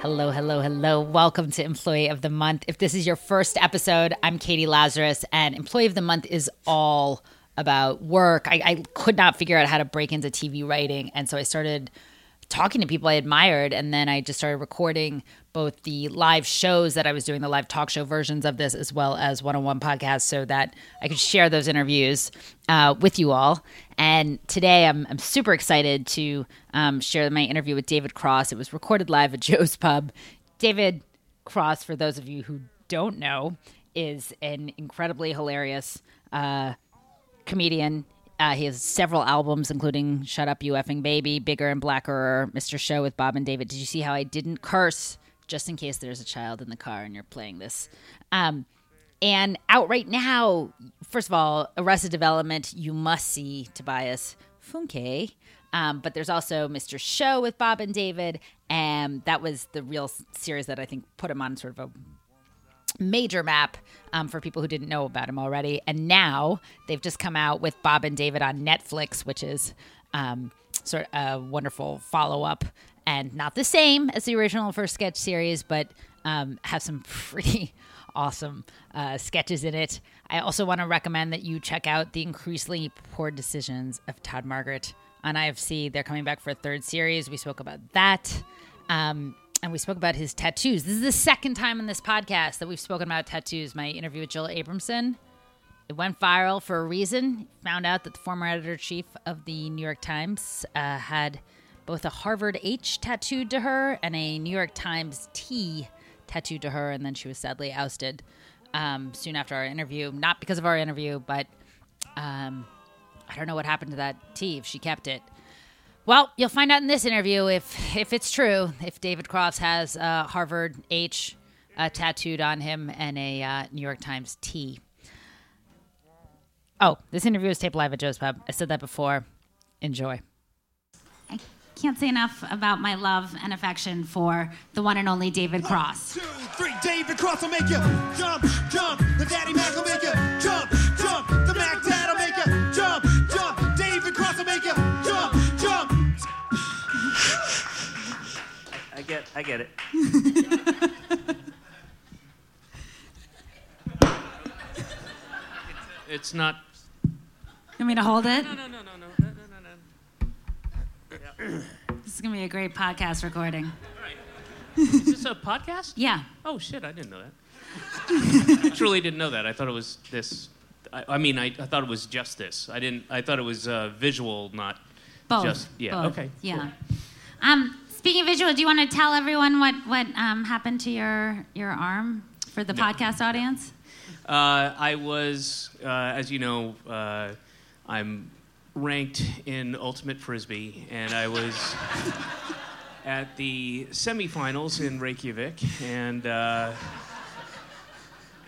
Hello, hello, hello. Welcome to Employee of the Month. If this is your first episode, I'm Katie Lazarus, and Employee of the Month is all about work. I, I could not figure out how to break into TV writing, and so I started talking to people I admired, and then I just started recording both the live shows that I was doing, the live talk show versions of this, as well as one-on-one podcasts, so that I could share those interviews uh, with you all. And today, I'm, I'm super excited to um, share my interview with David Cross. It was recorded live at Joe's Pub. David Cross, for those of you who don't know, is an incredibly hilarious uh, comedian. Uh, he has several albums, including "Shut Up, You Effing Baby," "Bigger and Blacker," "Mr. Show" with Bob and David. Did you see how I didn't curse, just in case there's a child in the car and you're playing this? Um, and out right now, first of all, Arrested Development. You must see Tobias Funke. Um, but there's also Mr. Show with Bob and David, and that was the real series that I think put him on sort of a major map um, for people who didn't know about him already. And now they've just come out with Bob and David on Netflix, which is um, sort of a wonderful follow up and not the same as the original first sketch series, but um, have some pretty awesome uh, sketches in it. I also want to recommend that you check out the increasingly poor decisions of Todd Margaret on IFC. They're coming back for a third series. We spoke about that. Um, and we spoke about his tattoos. This is the second time in this podcast that we've spoken about tattoos. My interview with Jill Abramson. It went viral for a reason. Found out that the former editor chief of the New York Times uh, had both a Harvard H tattooed to her and a New York Times T tattooed to her, and then she was sadly ousted um, soon after our interview. Not because of our interview, but um, I don't know what happened to that T if she kept it. Well, you'll find out in this interview if if it's true. If David Cross has uh, Harvard H uh, tattooed on him and a uh, New York Times T. Oh, this interview is taped live at Joe's Pub. I said that before. Enjoy. Can't say enough about my love and affection for the one and only David Cross. Two, three, David Cross will make you jump, jump. The Daddy Mac will make you jump, jump. The Mac Dad will make you jump, jump. David Cross will make you jump, jump. I get, I get it. it's not. You want me to hold it? No, no, no, no. This is going to be a great podcast recording. Is this a podcast? Yeah. Oh shit! I didn't know that. I truly didn't know that. I thought it was this. I, I mean, I, I thought it was just this. I didn't. I thought it was uh, visual, not Both. just. Yeah. Both. Okay. Yeah. Um, speaking of visual, do you want to tell everyone what, what um, happened to your, your arm for the No. podcast audience? Uh, I was, uh, as you know, uh, I'm ranked in ultimate frisbee, and I was at the semifinals in Reykjavik, and uh,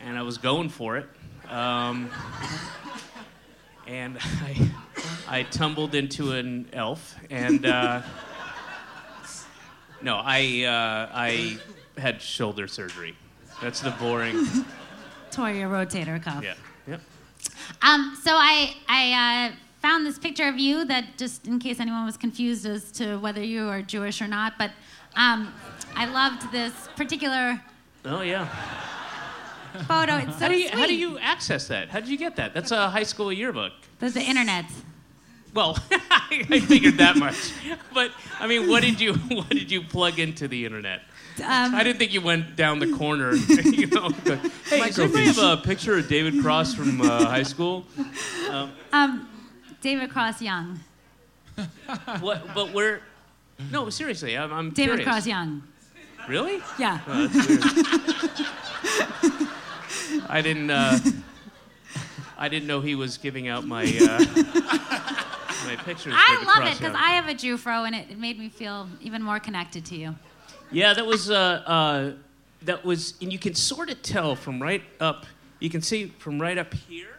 and I was going for it, um, and I I tumbled into an elf, and uh, no, I uh, I had shoulder surgery. That's the boring. Tore your rotator cuff. Yeah. Yep. Um, so I, I uh, found this picture of you that just in case anyone was confused as to whether you are Jewish or not, but um, I loved this particular Oh yeah. photo. It's so How do you sweet. how do you access that? How did you get that? That's a high school yearbook. There's the internet. Well, I figured that much. But I mean, what did you what did you plug into the internet? Um, I didn't think you went down the corner. You know, go, hey, does anybody have a picture of David Cross from uh, high school? Um, um, David Cross Young. what? But where? No, seriously, I'm, I'm David curious. Cross Young. Really? Yeah. Oh. I didn't. Uh, I didn't know he was giving out my. Uh, my pictures. I love it because. I have a Jew fro, and it, it made me feel even more connected to you. Yeah, that was uh, uh, that was, and you can sort of tell from right up. You can see from right up here.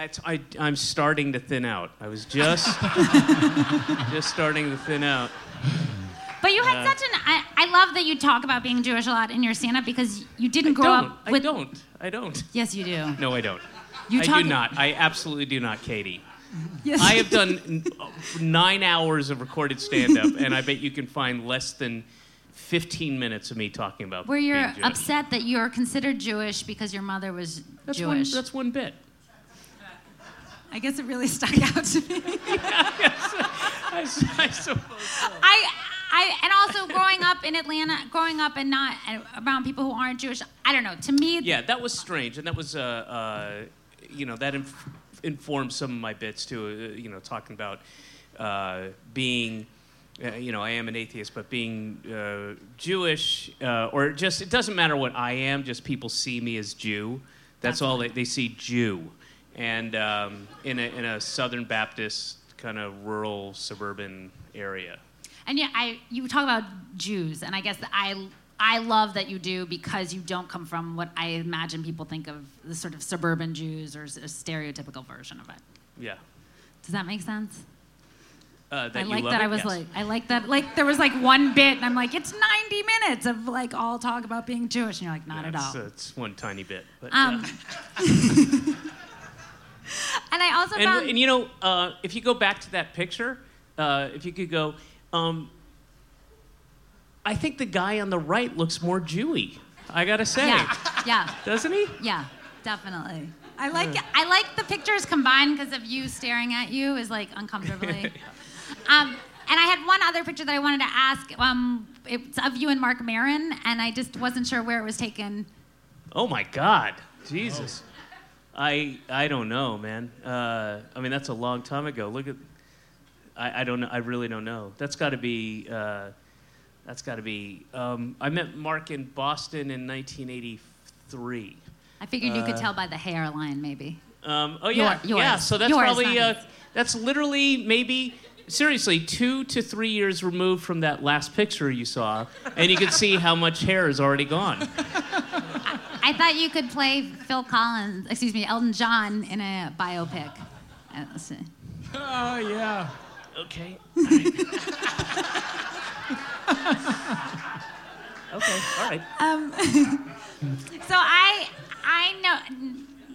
I, I, I'm starting to thin out. I was just just starting to thin out. But you had Uh, such an. I, I love that you talk about being Jewish a lot in your stand up because you didn't I grow up with. I don't. I don't. Yes, you do. No, I don't. You I talk- do not. I absolutely do not, Katie. Yes. I have done n- nine hours of recorded stand-up, and I bet you can find less than 15 minutes of me talking about Where you're being upset that you're considered Jewish because your mother was That's Jewish. One, that's one bit. I guess it really stuck out to me. I, s- I suppose. so. I, I, and also growing up in Atlanta, growing up and not around people who aren't Jewish. I don't know. To me, Yeah, that was strange, and that was, uh, uh, you know, that inf- informed some of my bits too. Uh, you know, talking about uh, being, uh, you know, I am an atheist, but being uh, Jewish, uh, or just it doesn't matter what I am. Just people see me as Jew. That's all they, they see Jew, and um, in a in a Southern Baptist kind of rural suburban area. And yeah, I you talk about Jews, and I guess I I love that you do because you don't come from what I imagine people think of the sort of suburban Jews or a stereotypical version of it. Yeah. Does that make sense? Uh, that I like that. it? I was Yes. like, I like that. Like there was like one bit, and I'm like, it's 90 minutes of like all talk about being Jewish, and you're like, not Yeah, at it's, all. uh, it's one tiny bit, but Um, yeah. and I also and, found and you know, uh, if you go back to that picture, uh, if you could go, um, I think the guy on the right looks more Jewy. I gotta say, yeah, yeah, doesn't he? yeah, definitely. I like I like the pictures combined because of you staring at you is like uncomfortably. um, and I had one other picture that I wanted to ask. Um, it's of you and Marc Maron, and I just wasn't sure where it was taken. Oh my God, Jesus! I I don't know, man. Uh, I mean, that's a long time ago. Look at, I, I don't know. I really don't know. That's got to be. Uh, that's got to be. Um, I met Marc in Boston in 1983. I figured you could Uh, tell by the hairline, maybe. Um, oh yeah, Your- yeah. So that's Yours, probably uh, that's literally maybe seriously two to three years removed from that last picture you saw, and you can see how much hair is already gone. I thought you could play Phil Collins, excuse me, Elton John in a biopic. Uh, let's see. Oh, yeah. Okay. okay. All right. Um, so I I know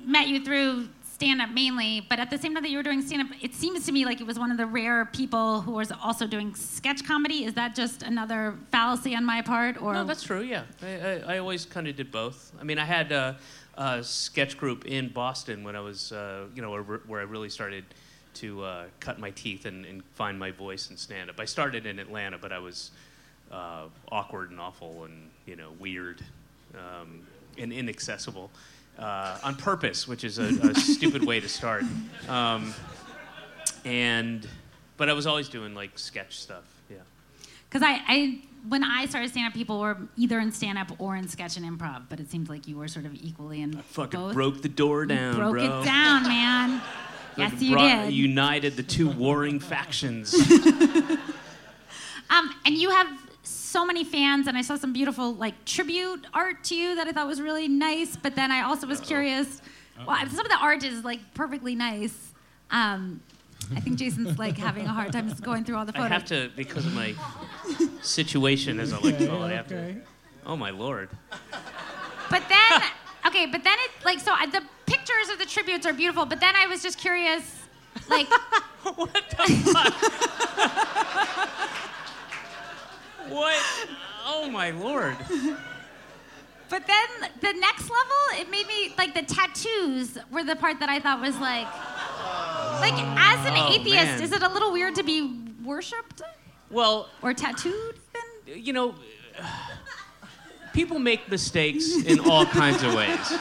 met you through stand up mainly, but at the same time that you were doing stand up, it seems to me like it was one of the rare people who was also doing sketch comedy. Is that just another fallacy on my part, or No, that's true. Yeah, I, I, I always kind of did both. I mean, I had a, a sketch group in Boston when I was, uh, you know, where, where I really started to uh, cut my teeth and, and find my voice and stand up. I started in Atlanta, but I was uh, awkward and awful and you know weird um, and inaccessible uh, on purpose, which is a, a stupid way to start. Um, and but I was always doing like sketch stuff. Yeah. because I, I when I started stand up, people were either in stand up or in sketch and improv, but it seems like you were sort of equally in I Fucking both. broke the door You down, broke bro. it down, man. yes, you brought- did. United the two warring factions. Um, and you have so many fans, and I saw some beautiful like tribute art to you that I thought was really nice. But then I also was curious. Well, some of the art is like perfectly nice. Um, I think Jason's like having a hard time just going through all the photos. I have to because of my situation, as I like to call it. I. Okay. Oh my lord. But then, okay, but then it like so I, the pictures of the tributes are beautiful. But then I was just curious, like what the fuck? what? Oh my lord. But then the next level, it made me like the tattoos were the part that I thought was like, like as an Oh, atheist, man. is it a little weird to be worshipped Well, or tattooed? Then? you know, people make mistakes in all kinds of ways.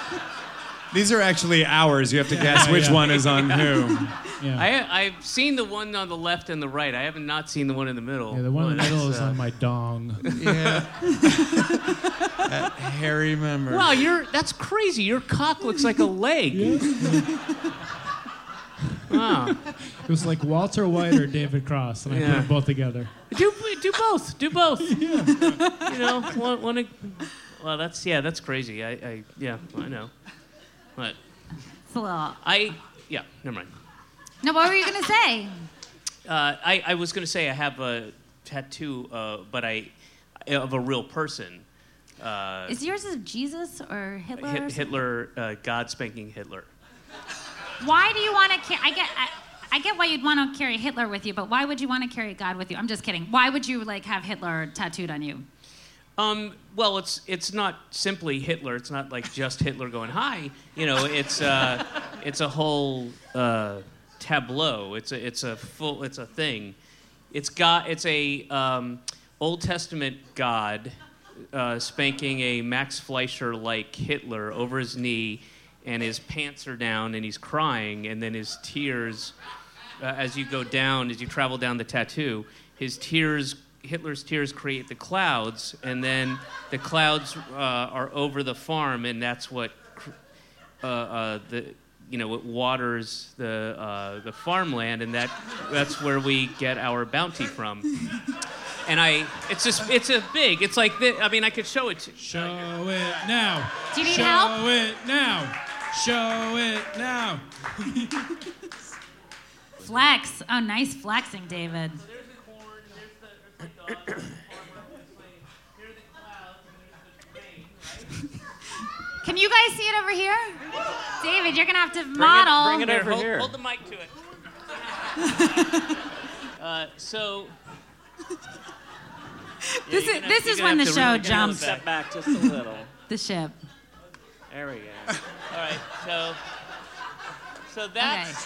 These are actually ours. You have to guess Yeah, which yeah. one is on who. Yeah. I, I've seen the one on the left and the right. I haven't not seen the one in the middle. yeah, the one in the But middle it's, is uh, on my dong. Yeah. that hairy member. Wow, you're that's crazy. Your cock looks like a leg. Wow. It was like Walter White or David Cross, and I Yeah. put them both together. Do do both. Do both. you know, one, one of- well, that's yeah, that's crazy. I, I yeah, I know. But It's a little. I yeah, never mind. No, what were you gonna say? Uh, I, I was going to say I have a tattoo, uh, but I of a real person. Uh, Is yours of Jesus or Hitler? or Hit, something? Hitler, uh, God spanking Hitler. Why do you want to carry? I get. I, I get why you'd want to carry Hitler with you, but why would you want to carry God with you? I'm just kidding. Why would you like have Hitler tattooed on you? Um, well, it's it's not simply Hitler. It's not like just Hitler going hi. You know, it's uh, it's a whole uh, tableau. It's a it's a full it's a thing. It's got It's a um, Old Testament God uh, spanking a Max Fleischer like Hitler over his knee, and his pants are down, and he's crying, and then his tears uh, as you go down, as you travel down the tattoo, his tears, Hitler's tears create the clouds, and then the clouds uh, are over the farm, and that's what uh, uh, the you know it waters the uh, the farmland, and that that's where we get our bounty from. And I, it's just, it's a big, it's like, thi- I mean, I could show it to you. Show it now. Do you need Show help? it now. Show it now. Flex. Oh, nice flexing, David. There's the corn, there's the, there's the dog, here are the clouds, and there's the rain, right? Can you guys see it over here? David, you're gonna have to model. bring it over hold, here. hold the mic to it. uh, so. This is this is when the show really jumps back. Step back just a little. the ship. There we go. All right, so. So that's. Okay.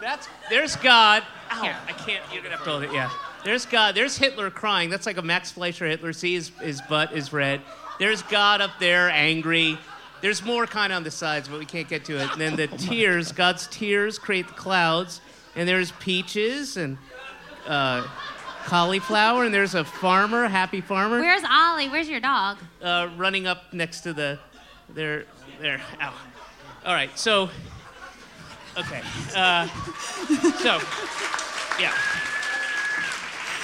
That's. There's God. Ow, Here. I can't. You're going to have to hold it, yeah. There's God. There's Hitler crying. That's like a Max Fleischer Hitler. See, his, his butt is red. There's God up there, angry. There's more kind of on the sides, but we can't get to it. And then the tears, God's tears create the clouds. And there's peaches and uh, cauliflower. And there's a farmer, happy farmer, Where's Ollie? Where's your dog? uh, running up next to the. There, there. Ow. All right, so. Okay. Uh, so, yeah.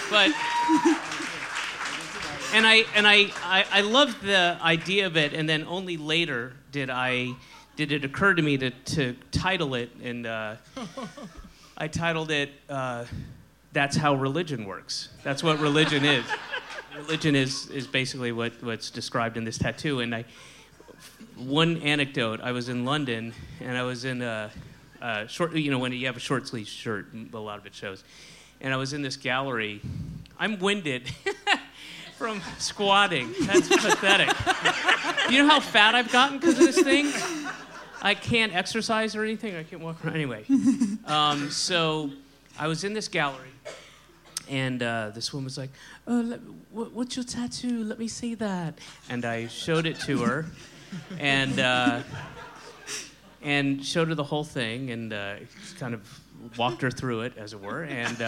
But. And I and I, I I loved the idea of it, and then only later did I did it occur to me to to title it, and uh, I titled it uh, "That's How Religion Works." That's what religion is. religion is is basically what what's described in this tattoo, and I one anecdote. I was in London, and I was in a, a short. You know, when you have a short sleeve shirt, a lot of it shows. And I was in this gallery. I'm winded from squatting. That's pathetic. You know how fat I've gotten because of this thing? I can't exercise or anything. I can't walk around. Anyway, um, so I was in this gallery, and uh, this woman was like, uh, let, what, "What's your tattoo? Let me see that." And I showed it to her, and uh, and showed her the whole thing, and uh, kind of walked her through it, as it were, and.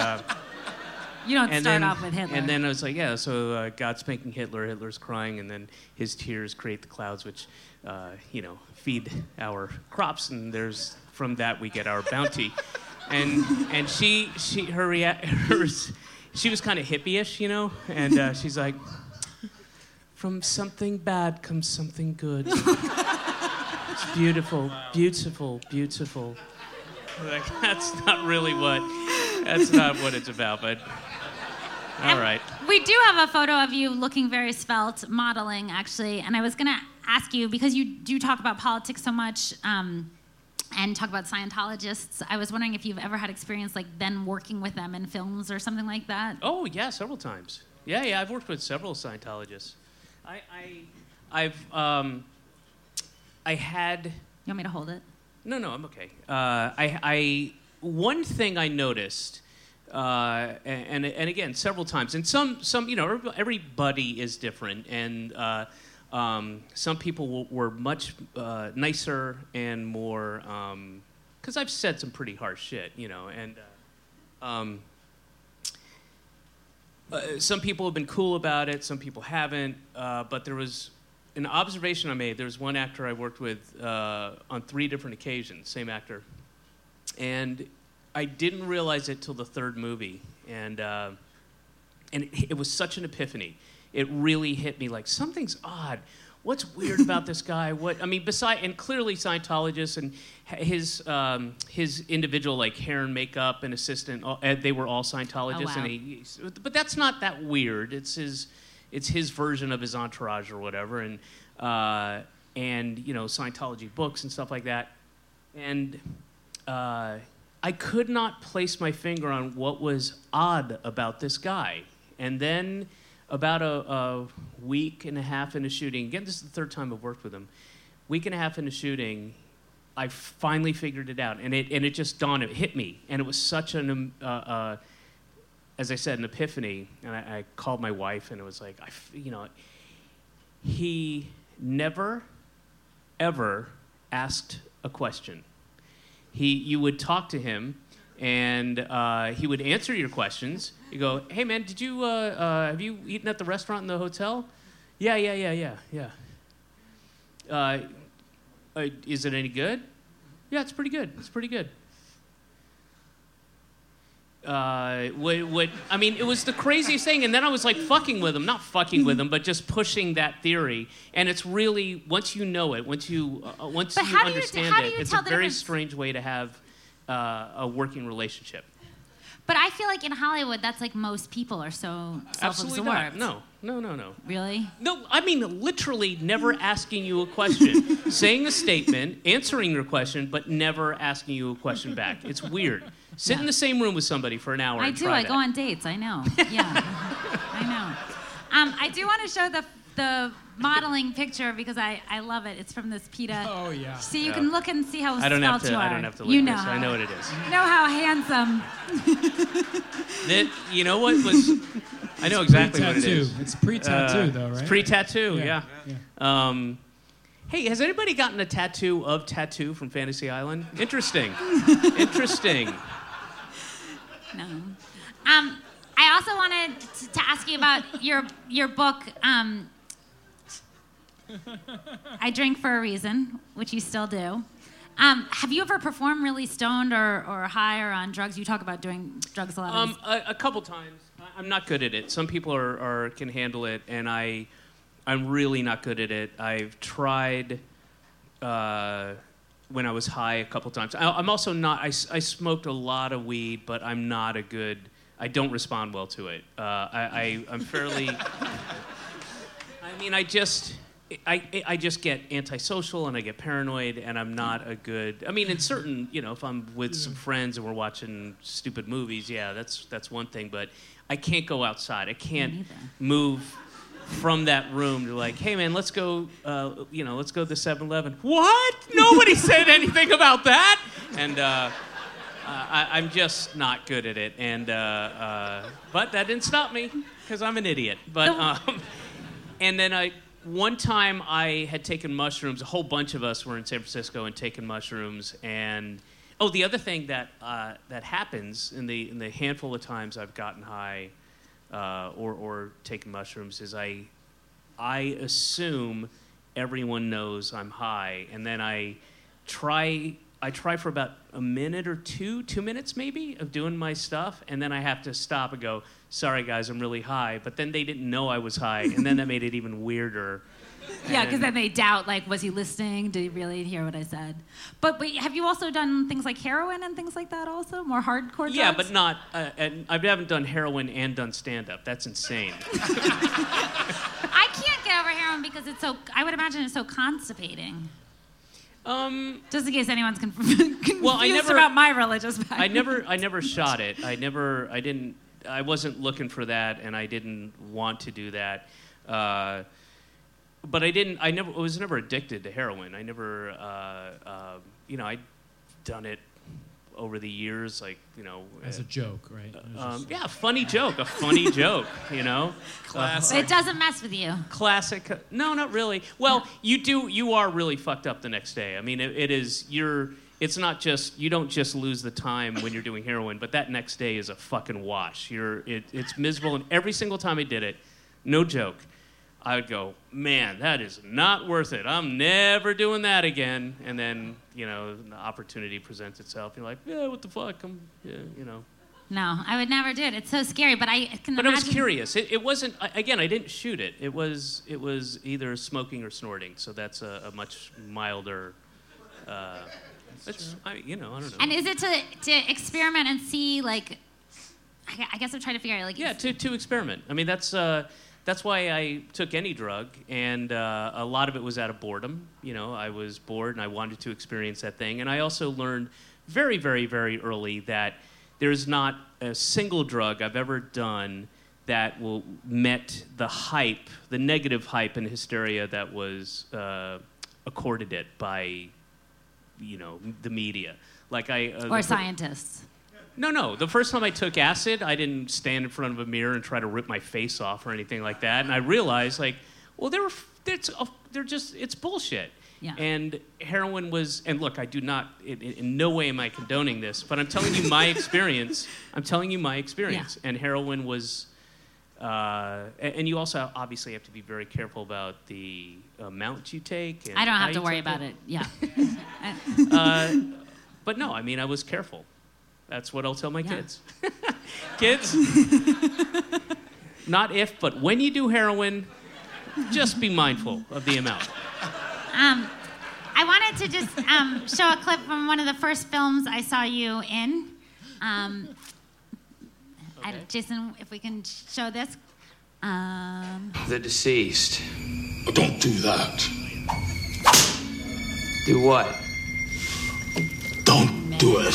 You don't and start then, off with Hitler. And then I was like, yeah, so uh, God's spanking Hitler, Hitler's crying, and then his tears create the clouds, which, uh, you know, feed our crops, and there's from that we get our bounty. and and she she her rea- hers, she was kind of hippie-ish, you know, and uh, she's like, from something bad comes something good. it's beautiful, beautiful, beautiful. Like that's not really what that's not what it's about, but. All right. We do have a photo of you looking very svelte, modeling actually. And I was going to ask you because you do talk about politics so much um, and talk about Scientologists. I was wondering if you've ever had experience like then working with them in films or something like that. Oh yeah, several times. Yeah, yeah. I've worked with several Scientologists. I, I I've um, I had You want me to hold it? no, no. I'm okay. Uh, I, I one thing I noticed. Uh, and, and again, several times, and some, some, you know, everybody is different, and uh, um, some people were much uh, nicer and more, because I've said some pretty harsh shit, you know, and uh, um, uh, some people have been cool about it, some people haven't. But there was an observation I made. There was one actor I worked with on three different occasions, same actor, and I didn't realize it till the third movie, and uh, and it, it was such an epiphany. It really hit me like something's odd. What's weird about this guy? What I mean, beside and clearly Scientologists and his um, his individual like hair and makeup and assistant, all- uh, they were all Scientologists, Oh, wow. and he, but that's not that weird. It's his it's his version of his entourage or whatever, and uh, and you know Scientology books and stuff like that, and uh, I could not place my finger on what was odd about this guy. And then, about a, a week and a half into shooting, again, this is the third time I've worked with him. Week and a half into shooting, I finally figured it out, and it and it just dawned, it hit me, and it was such an, um, uh, uh, as I said, an epiphany. And I, I called my wife, and it was like, I, you know, he never, ever asked a question he you would talk to him and uh, he would answer your questions. You go hey man did you uh, uh, have you eaten at the restaurant in the hotel? Yeah yeah yeah yeah yeah. Uh, uh, is it any good? Yeah it's pretty good it's pretty good uh, what, what, I mean, it was the craziest thing. And then I was like fucking with him, not fucking with him, but just pushing that theory. And it's really, once you know it, once you, uh, once But you do you- understand it, it's a very difference? strange way to have uh, a working relationship. But I feel like in Hollywood, that's like most people are so self-absorbed. not. No, no, no, no. Really? No, I mean literally never asking you a question, saying a statement, answering your question, but never asking you a question back. It's weird. Sit in the same room with somebody for an hour. I and do. try I go on dates. I know. Yeah, I know. Um, I do want to show the the modeling picture because I, I love it. It's from this PETA. Oh, yeah. See, you Yeah. can look and see how I don't have to. you are. I don't have to look You know this. how, I know what it is. You know how handsome. That you know what was. I know exactly what it is. Pre-tattoo. It's pre-tattoo, Uh, though, right? It's pre-tattoo. Yeah, Yeah. Um, hey, has anybody gotten a tattoo of tattoo from Fantasy Island? Interesting. Interesting. No. Um, I also wanted to, to ask you about your your book. Um, I drink for a reason, which you still do. Um, have you ever performed really stoned or, or high or on drugs? You talk about doing drugs a lot. Um, a, a couple times. I- I'm not good at it. Some people are, are can handle it, and I, I'm really not good at it. I've tried uh, when I was high a couple times. I, I'm also not. I, I smoked a lot of weed, but I'm not a good. I don't respond well to it. Uh, I, I I'm fairly. I mean, I just. I, I just get antisocial and I get paranoid and I'm not a good. I mean, in certain, you know, if I'm with some friends and we're watching stupid movies, yeah, that's that's one thing. But I can't go outside. I can't move from that room to like, hey man, let's go. Uh, you know, let's go to 7-Eleven. What? Nobody said anything about that. And uh, I, I'm just not good at it. And uh, uh, but that didn't stop me because I'm an idiot. But um, and then I one time I had taken mushrooms. A whole bunch of us were in San Francisco and taken mushrooms. And oh, the other thing that uh, that happens in the in the handful of times I've gotten high uh, or or taken mushrooms is I I assume everyone knows I'm high, and then I try. I try for about a minute or two, two minutes maybe, of doing my stuff, and then I have to stop and go, "Sorry guys, I'm really high." But then they didn't know I was high, and then that made it even weirder. Yeah, because then they doubt, like, was he listening? Did he really hear what I said? But, but have you also done things like heroin and things like that also? More hardcore drugs? Yeah, but not. Uh, and I haven't done heroin and done stand up. That's insane. I can't get over heroin because it's so, I would imagine it's so constipating. Um, Just in case anyone's conf- confused Well, I never- about my religious background. I never, I never shot it. I never, I didn't, I wasn't looking for that, and I didn't want to do that. Uh, but I didn't. I never I was never addicted to heroin. I never, uh, uh, you know, I'd done it over the years, like you know, As a joke, right? It was um, just- yeah, funny joke, a funny joke, you know. So it doesn't mess with you. classic no not really well you do you are really fucked up the next day i mean it, it is you're it's not just you don't just lose the time when you're doing heroin but that next day is a fucking wash you're it, it's miserable and every single time i did it no joke I would go, man, that is not worth it. I'm never doing that again. And then, you know, the opportunity presents itself. You're like, yeah, what the fuck? I'm, yeah, you know. No, I would never do it. It's so scary. But I can But I was curious. It, it wasn't again. I didn't shoot it. It was it was either smoking or snorting. So that's a, a much milder. Uh, it's, I, you know, I don't know. And is it to to experiment and see like? I I guess I'm trying to figure out like. yeah, to, to experiment. I mean, that's uh, that's why I took any drug, and uh, a lot of it was out of boredom. You know, I was bored and I wanted to experience that thing. And I also learned very, very, very early that there's not a single drug I've ever done that will met the hype, the negative hype and hysteria that was uh, accorded it by, you know, the media. Like I uh, or scientists. No, no. The first time I took acid, I didn't stand in front of a mirror and try to rip my face off or anything like that. And I realized, like, well, they're it's they're just it's bullshit. Yeah. And heroin was, and look, I do not, in, no way am I condoning this, but I'm telling you my experience. I'm telling you my experience. Yeah. And heroin was, uh, and you also obviously have to be very careful about the amount you take. And I don't have to worry about it. Yeah. uh, but no, I mean, I was careful. That's what I'll tell my Yeah. kids. kids, not if, but when you do heroin, just be mindful of the amount. Um, I wanted to just um, show a clip from one of the first films I saw you in. Um, I- Okay. Jason, if we can show this. Um, The deceased. Don't do that. Do what? Don't do it.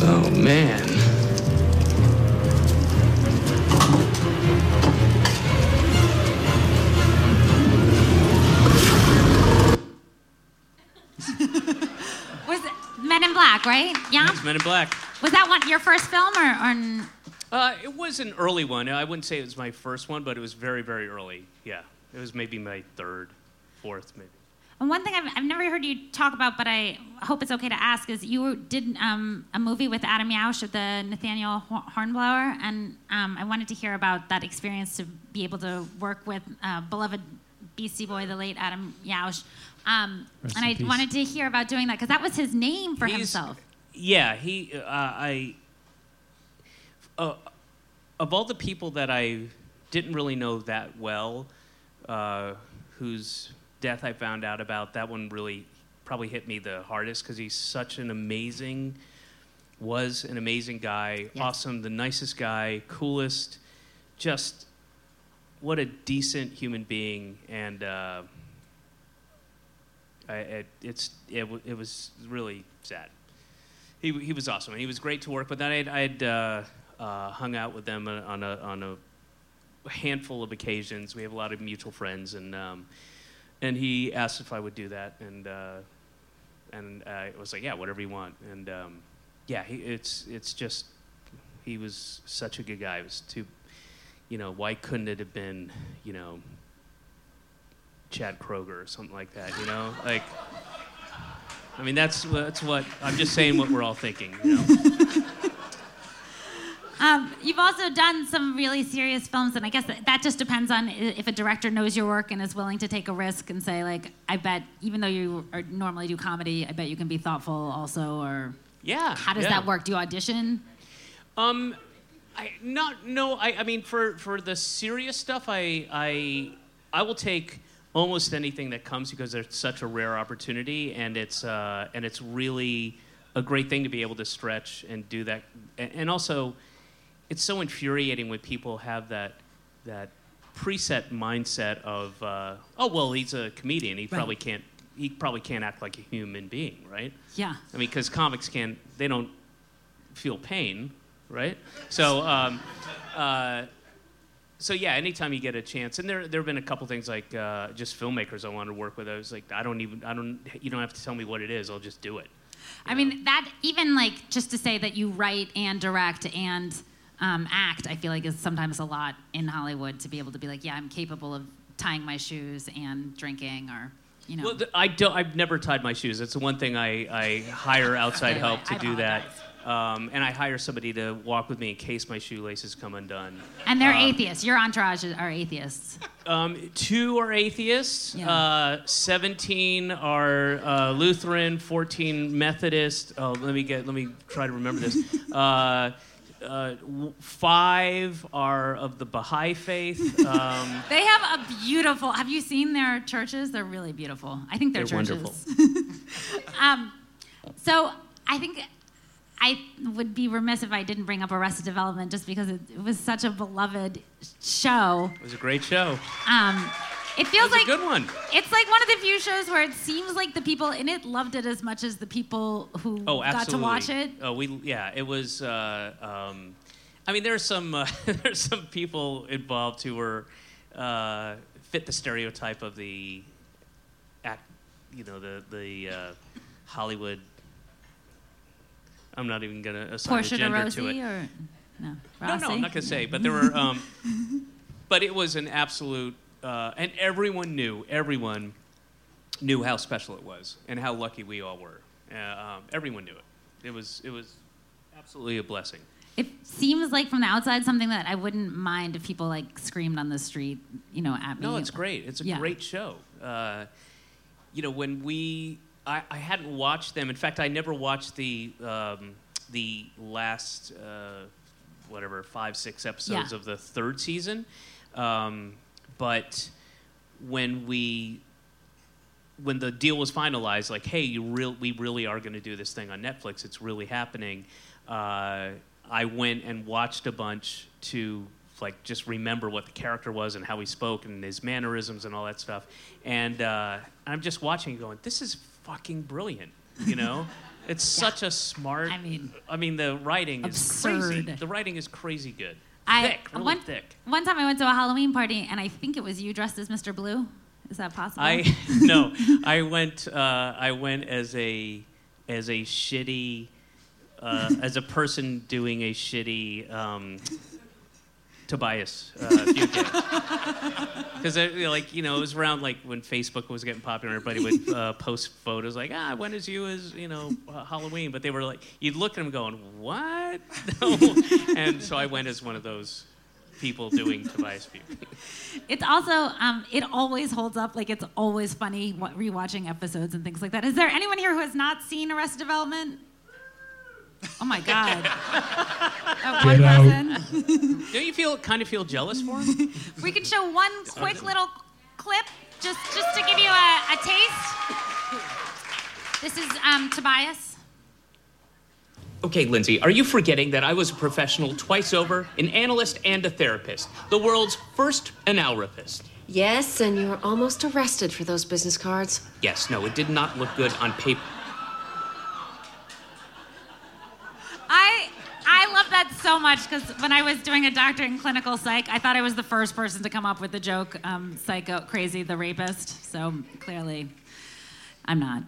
Oh, man. was it Men in Black, right? Yeah. That's Men in Black. Was that one your first film or? or n- Uh, it was an early one. I wouldn't say it was my first one, but it was very, very early. Yeah, it was maybe my third, fourth, maybe. And one thing I've, I've never heard you talk about, but I hope it's okay to ask, is you did um, a movie with Adam Yauch of the Nathaniel Hornblower, and um, I wanted to hear about that experience to be able to work with uh, beloved Beastie Boy, the late Adam Yauch. Um, and I peace. wanted to hear about doing that because that was his name for He's- himself. Yeah, he. Uh, I. Uh, of all the people that I didn't really know that well, uh, whose death I found out about, that one really probably hit me the hardest because he's such an amazing, was an amazing guy, Yes. awesome, the nicest guy, coolest, just what a decent human being, and uh, I, it, it's it, w- it was really sad he, he was awesome and he was great to work with. And I'd, I'd uh, uh, hung out with them on a, on a handful of occasions. We have a lot of mutual friends, and um, and he asked if I would do that, and uh, and I was like, yeah, whatever you want. And um, yeah, he, it's it's just he was such a good guy. It was too, you know, why couldn't it have been, you know, Chad Kroeger or something like that? You know, like. I mean, that's that's what I'm just saying. What we're all thinking. You know? Um, you've also done some really serious films, and I guess that, that just depends on if a director knows your work and is willing to take a risk and say, like, I bet, even though you are, normally do comedy, I bet you can be thoughtful also, or Yeah. how does yeah. that work? Do you audition? Um, I not no. I, I mean, for for the serious stuff, I I I will take almost anything that comes because it's such a rare opportunity, and it's uh, and it's really a great thing to be able to stretch and do that, and, and also, it's so infuriating when people have that that preset mindset of uh, oh well, he's a comedian, he probably can't he probably can't act like a human being, right? Yeah. I mean, because comics can't they don't feel pain, right? So, um, uh, so yeah. Anytime you get a chance, and there there have been a couple things like uh, just filmmakers I wanted to work with. I was like, I don't even I don't you don't have to tell me what it is. I'll just do it. I mean, that even like just to say that you write and direct and um, act, I feel like is sometimes a lot in Hollywood to be able to be like, yeah, I'm capable of tying my shoes and drinking, or you know. Well, th- I don't. I've never tied my shoes. It's the one thing I, I hire outside help to I do that. Um, and I hire somebody to walk with me in case my shoelaces come undone. And they're Um, atheists. Your entourage are atheists. Um, two are atheists. Yeah. Uh, Seventeen are uh, Lutheran. Fourteen Methodist. Oh, let me get. Let me try to remember this. Uh, uh, five are of the Baha'i faith. Um, They have a beautiful. Have you seen their churches? They're really beautiful. I think they're, They're churches. um, so I think I would be remiss if I didn't bring up Arrested Development just because it, it was such a beloved show. it was a great show. Um, it feels like a good one. It's like one of the few shows where it seems like the people in it loved it as much as the people who Oh, got to watch it. Oh, we yeah, it was. Uh, um, I mean, there's some uh, there's some people involved who were uh, fit the stereotype of the act, you know, the the uh, Hollywood. I'm not even gonna assign Portia a de gender Rossi to it. or no? No, no, I'm not gonna say. But there were. Um, but it was an absolute, uh, and everyone knew. Everyone knew how special it was and how lucky we all were. Uh, um, everyone knew it. It was. It was absolutely a blessing. It seems like from the outside something that I wouldn't mind if people like screamed on the street, you know, at me. No, it's great. It's a Yeah. great show. Uh, you know, when we, I, I hadn't watched them. In fact, I never watched the um, the last uh, whatever five six episodes Yeah. of the third season. Um, but when we when the deal was finalized, like, hey, you real, we really are going to do this thing on Netflix. It's really happening. Uh, I went and watched a bunch to like just remember what the character was and how he spoke and his mannerisms and all that stuff. And uh, I'm just watching, going, this is fucking brilliant. You know, it's such a smart. I mean, I mean, the writing is crazy. The writing is crazy good. I thick, really one, thick. one time I went to a Halloween party and I think it was you dressed as Mr. Blue. Is that possible? I no, I went. Uh, I went as a as a shitty uh, as a person doing a shitty um, Tobias uh, because like you know it was around like when Facebook was getting popular. Everybody would uh, post photos like ah, I went as you as you know uh, Halloween, but they were like you'd look at them going what? And so I went as one of those people doing Tobias Butte. It's also um, it always holds up. Like it's always funny rewatching episodes and things like that. Is there anyone here who has not seen Arrested Development? Oh my God! That one Get out. person. Don't you feel kind of feel jealous for him? We can show one quick little clip just just to give you a, a taste. This is um, Tobias. Okay, Lindsay, are you forgetting that I was a professional twice over, an analyst and a therapist, the world's first analrapist? Yes, and you were almost arrested for those business cards. Yes, no, it did not look good on paper. I I love that so much because when I was doing a doctorate in clinical psych, I thought I was the first person to come up with the joke, um, psycho crazy the rapist. So clearly, I'm not.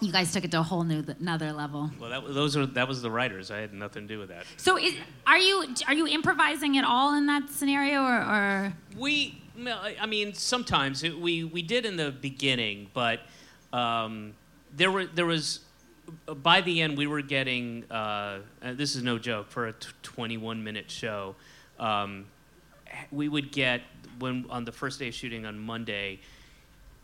You guys took it to a whole new another level. Well, that, those are that was the writers. I had nothing to do with that. So is, are you are you improvising at all in that scenario, or, or We, I I mean, sometimes it, we we did in the beginning, but um, there were there was by the end we were getting. Uh, this is no joke for a t- 21 minute show. Um, we would get when on the first day of shooting on Monday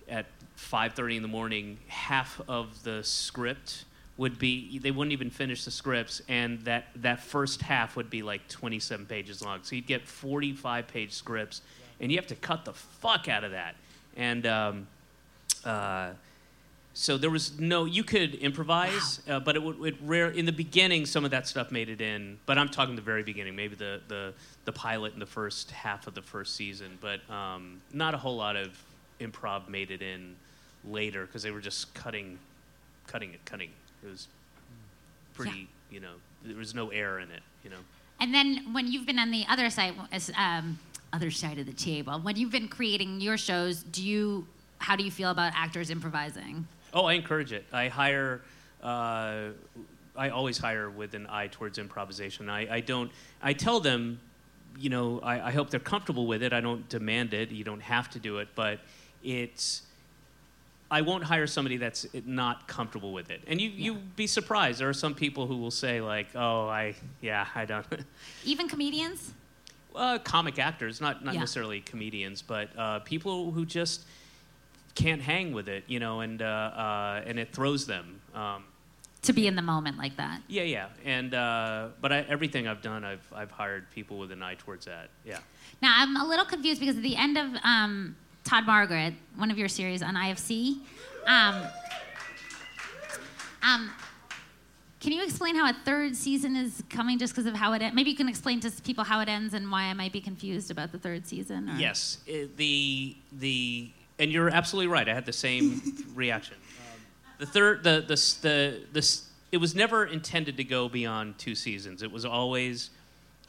at 5:30 in the morning, half of the script would be they wouldn't even finish the scripts and that that first half would be like 27 pages long. So you'd get 45 page scripts and you have to cut the fuck out of that. And um, uh, so there was no you could improvise, uh, but it would it rare in the beginning some of that stuff made it in. But I'm talking the very beginning, maybe the the the pilot in the first half of the first season, but um, not a whole lot of improv made it in later because they were just cutting, cutting it, cutting. It was pretty, you know, there was no air in it, you know. and then when you've been on the other side, um, other side of the table, when you've been creating your shows, do you how do you feel about actors improvising? Oh, I encourage it. I hire. Uh, I always hire with an eye towards improvisation. I, I don't. I tell them, you know, I, I hope they're comfortable with it. I don't demand it. You don't have to do it, but it's I won't hire somebody that's not comfortable with it. And you you'd be surprised. There are some people who will say like, "Oh, I yeah, I don't." Even comedians? uh, comic actors, not not Yeah. necessarily comedians, but uh, people who just can't hang with it, you know, and uh, uh, and it throws them. Um, To be in the moment like that. yeah, yeah, and uh, but I, everything I've done, I've I've hired people with an eye towards that. Yeah. Now, I'm a little confused because at the end of um, Todd Margaret, one of your series on IFC, um, um, can you explain how a third season is coming just because of how it ends? Maybe you can explain to people how it ends and why I might be confused about the third season. Or... Yes, it, the the and you're absolutely right. I had the same reaction. Um, the third, the the the the it was never intended to go beyond two seasons. It was always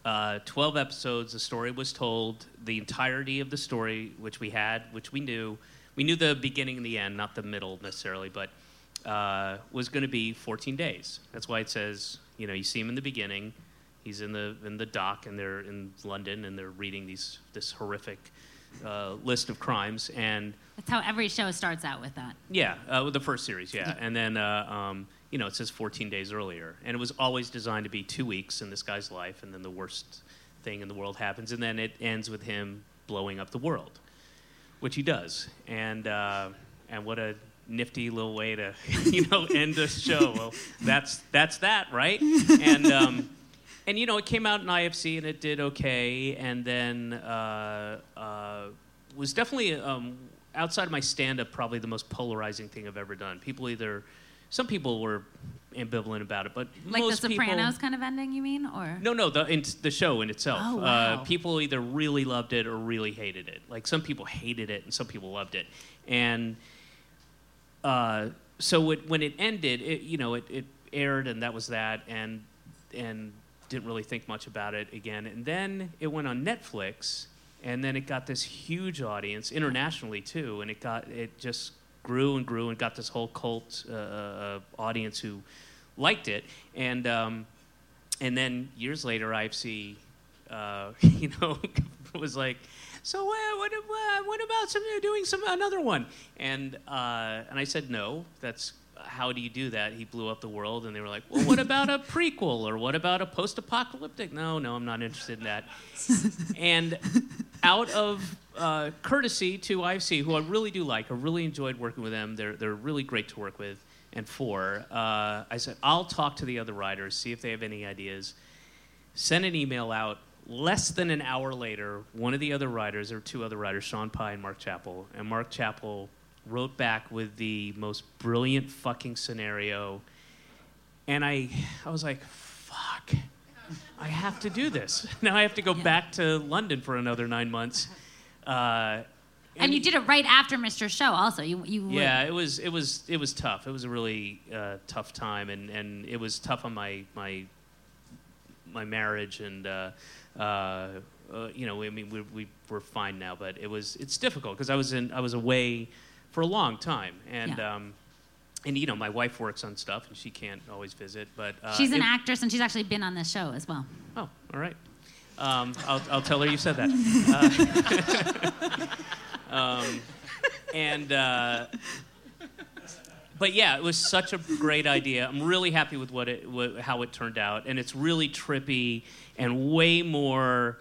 uh, twelve episodes. The story was told. The entirety of the story, which we had, which we knew, we knew the beginning and the end, not the middle necessarily, but uh, was going to be 14 days. That's why it says, you know, you see him in the beginning. He's in the in the dock, and they're in London, and they're reading these this horrific uh, list of crimes. And That's how every show starts out with that. yeah, uh, with the first series, yeah, and then uh, um, you know it says 14 days earlier, and it was always designed to be two weeks in this guy's life, and then the worst thing in the world happens, and then it ends with him blowing up the world, which he does, and uh, and what a nifty little way to you know end a show. Well, that's that's that, right? And um, and you know it came out in IFC and it did okay, and then uh, uh, was definitely um, outside of my stand-up probably the most polarizing thing I've ever done. People either some people were ambivalent about it, but Like most the Sopranos people, kind of ending, you mean? Or no, no, the in, the show in itself. Oh, uh, wow. people either really loved it or really hated it. Like some people hated it and some people loved it. And uh, so it, when it ended, it, you know, it, it aired and that was that, and and didn't really think much about it again. And then it went on Netflix, and then it got this huge audience internationally too, and it got it just grew and grew and got this whole cult uh, uh, audience who liked it, and um, and then years later, IFC, uh, you know, was like, so uh, what, uh, what about some doing some another one? And uh, and I said no. That's how do you do that? He blew up the world, and they were like, well, what about a prequel or what about a post-apocalyptic? No, no, I'm not interested in that. and out of uh, courtesy to IFC, who I really do like, I really enjoyed working with them. They're they're really great to work with. And for, uh, I said, I'll talk to the other writers, see if they have any ideas. Send an email out. Less than an hour later, one of the other writers, were two other writers, Shaun Pye and Mark Chappell, and Mark Chappell wrote back with the most brilliant fucking scenario. And I, I was like, fuck, I have to do this. Now I have to go back to London for another nine months. Uh, and you did it right after Mr. Show. Also, you you would- yeah, it was it was it was tough. It was a really uh, tough time, and, and it was tough on my my my marriage, and uh, uh, uh, you know, I mean, we, we we're fine now, but it was it's difficult because I was in I was away for a long time, and Yeah. um, and you know, my wife works on stuff, and she can't always visit, but uh, she's an it- actress and she's actually been on this show as well. Oh, all right. Um, I'll, I'll tell her you said that. Uh, um, and uh, but yeah, it was such a great idea. I'm really happy with what it wha- how it turned out, and it's really trippy and way more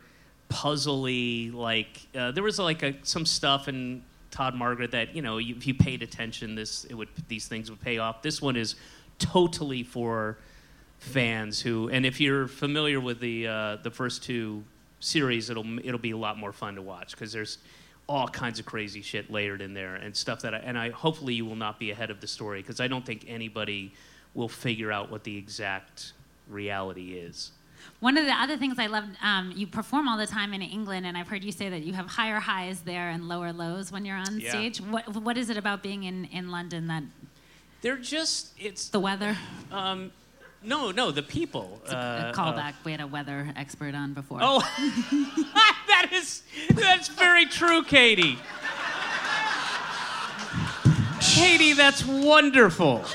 puzzly. Like uh, there was like a, some stuff in Todd Margaret that you know if you paid attention, this it would these things would pay off. This one is totally for fans who, and if you're familiar with the uh, the first two series, it'll it'll be a lot more fun to watch because there's all kinds of crazy shit layered in there and stuff that I, and I hopefully you will not be ahead of the story because I don't think anybody will figure out what the exact reality is. One of the other things I love, um, you perform all the time in England, and I've heard you say that you have higher highs there and lower lows when you're on Yeah. stage. What what is it about being in, in London that They're just it's the weather? Um, no, no, the people. a uh, callback. we had a weather expert on before. Oh, that is that's very true, Catie. Catie, that's wonderful.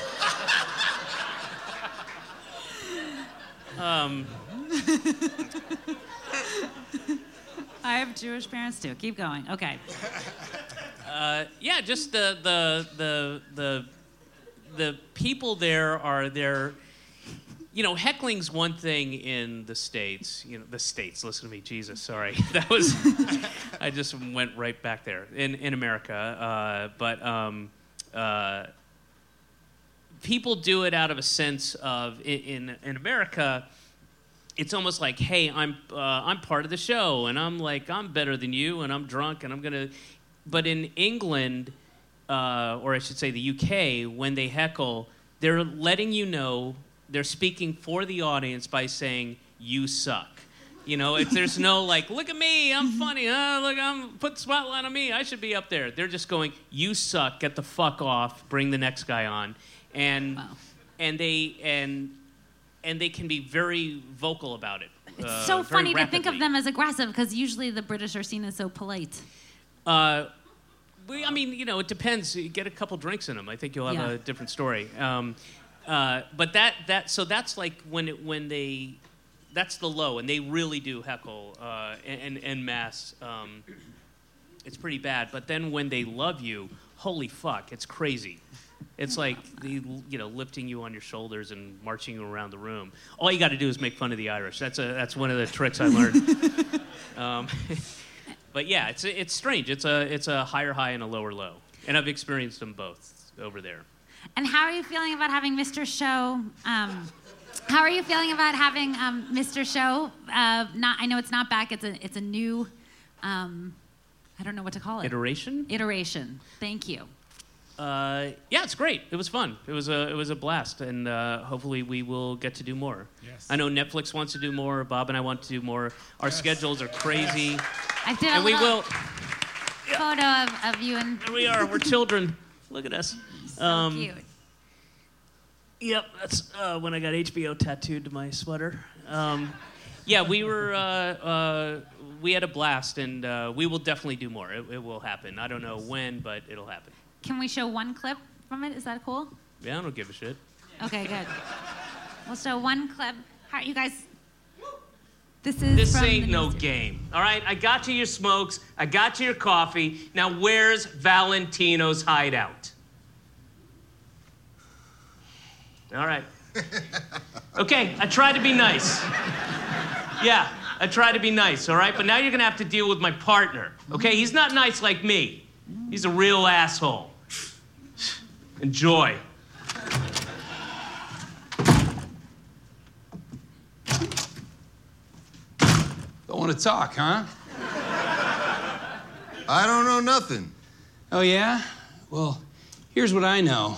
Um, I have Jewish parents too. Keep going. Okay. Uh, yeah, just the the the the the people there are there. You know, heckling's one thing in the states. You know, the states. Listen to me, Jesus. Sorry, that was. I just went right back there in in America. Uh, but um, uh, people do it out of a sense of in in, in America it's almost like, hey, I'm uh, I'm part of the show, and I'm like I'm better than you, and I'm drunk, and I'm gonna. But in England, uh, or I should say the UK, when they heckle, they're letting you know they're speaking for the audience by saying you suck. You know, if there's no like, look at me, I'm funny. Uh, look, I'm put the spotlight on me. I should be up there. They're just going, you suck. Get the fuck off. Bring the next guy on, and and they and and they can be very vocal about it. It's uh, so funny to think of them as aggressive because usually the British are seen as so polite. Uh, we, I mean, you know, it depends. You get a couple drinks in them. I think you'll have Yeah. a different story. Um, uh, but that that so that's like when it, when they that's the low, and they really do heckle uh, and and mass. Um, it's pretty bad. But then when they love you, holy fuck, it's crazy. It's like the you know lifting you on your shoulders and marching you around the room. All you got to do is make fun of the Irish. That's a that's one of the tricks I learned. um, but yeah, it's it's strange. It's a it's a higher high and a lower low, and I've experienced them both over there. And how are you feeling about having Mr. Show? Um, how are you feeling about having um, Mr. Show? Uh, not, I know it's not back. It's a it's a new. Um, I don't know what to call it. Iteration? Iteration. Thank you. Uh, yeah, it's great. It was fun. It was a it was a blast, and uh, hopefully we will get to do more. Yes. I know Netflix wants to do more. Bob and I want to do more. Our schedules are crazy, I did a and we will. photo of, of you and. Here we are. We're children. Look at us. So cute. Yep, that's uh, when I got HBO tattooed to my sweater. Um, yeah, we were uh, uh, we had a blast, and uh, we will definitely do more. It, it will happen. I don't know when, but it'll happen. Can we show one clip from it? Is that cool? Yeah, I don't give a shit. Okay, good. We'll show one clip. How you guys? This is This from ain't the no news- game. All right, I got you your smokes. I got you your coffee. Now, where's Valentino's hideout? All right. Okay, I tried to be nice. Yeah, I tried to be nice, all right? But now you're gonna have to deal with my partner, okay? He's not nice like me, he's a real asshole. Enjoy. Don't want to talk, huh? I don't know nothing. Oh, yeah? Well, here's what I know.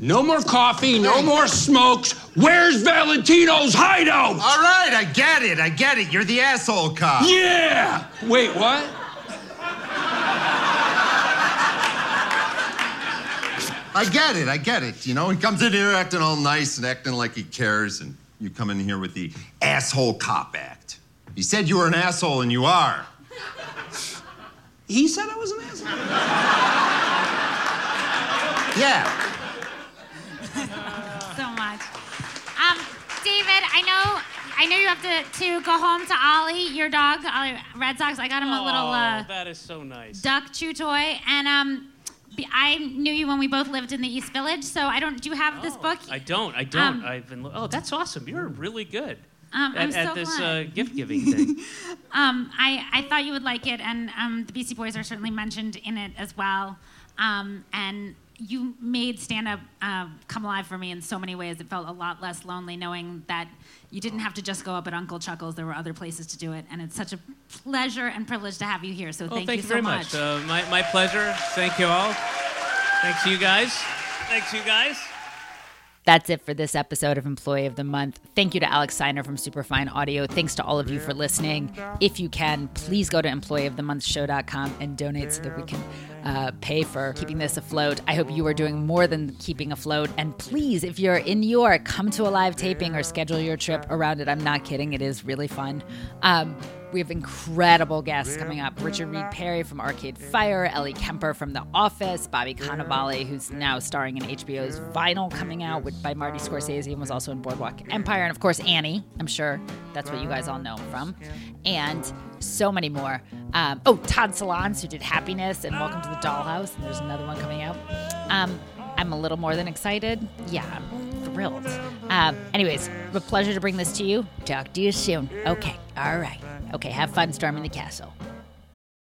No more coffee, no more smokes. Where's Valentino's hideout? All right, I get it. I get it. You're the asshole cop. Yeah! Wait, what? I get it. I get it. You know, he comes in here acting all nice and acting like he cares, and you come in here with the asshole cop act. He said you were an asshole, and you are. He said I was an asshole. Yeah. so much. Um, David, I know, I know you have to, to go home to Ollie, your dog, Ollie Red Sox. I got him a little uh, Oh, that is so nice. duck chew toy, and um, be- I knew you when we both lived in the East Village. So I don't. Do you have this book? I don't. I don't. Um, I've been. Oh, that's awesome. You're really good Um, at, I'm at this uh, gift giving thing. Um, I, I thought you would like it, and um, the Beastie Boys are certainly mentioned in it as well. Um, and you made stand up uh, come alive for me in so many ways. It felt a lot less lonely knowing that you didn't have to just go up at Uncle Chuckles. There were other places to do it, and it's such a pleasure and privilege to have you here. So Oh, thank, thank you you so very much. much. Uh, my, my pleasure. Thank you all. Thanks, to you guys. Thanks, you guys. That's it for this episode of Employee of the Month. Thank you to Alex Seiner from Superfine Audio. Thanks to all of you for listening. If you can, please go to employeeofthemonthshow.com and donate so that we can uh, pay for keeping this afloat. I hope you are doing more than keeping afloat. And please, if you're in New York, come to a live taping or schedule your trip around it. I'm not kidding, it is really fun. Um, We have incredible guests coming up Richard Reed Parry from Arcade Fire, Ellie Kemper from The Office, Bobby Cannavale, who's now starring in HBO's Vinyl coming out with, by Marty Scorsese and was also in Boardwalk Empire, and of course Annie. I'm sure that's what you guys all know him from. And so many more. Um, oh, Todd Solondz, who did Happiness and Welcome to the Dollhouse, and there's another one coming out. Um, I'm a little more than excited. Yeah, I'm thrilled. Um, anyways, a pleasure to bring this to you. Talk to you soon. Okay, all right. Okay, have fun storming the castle.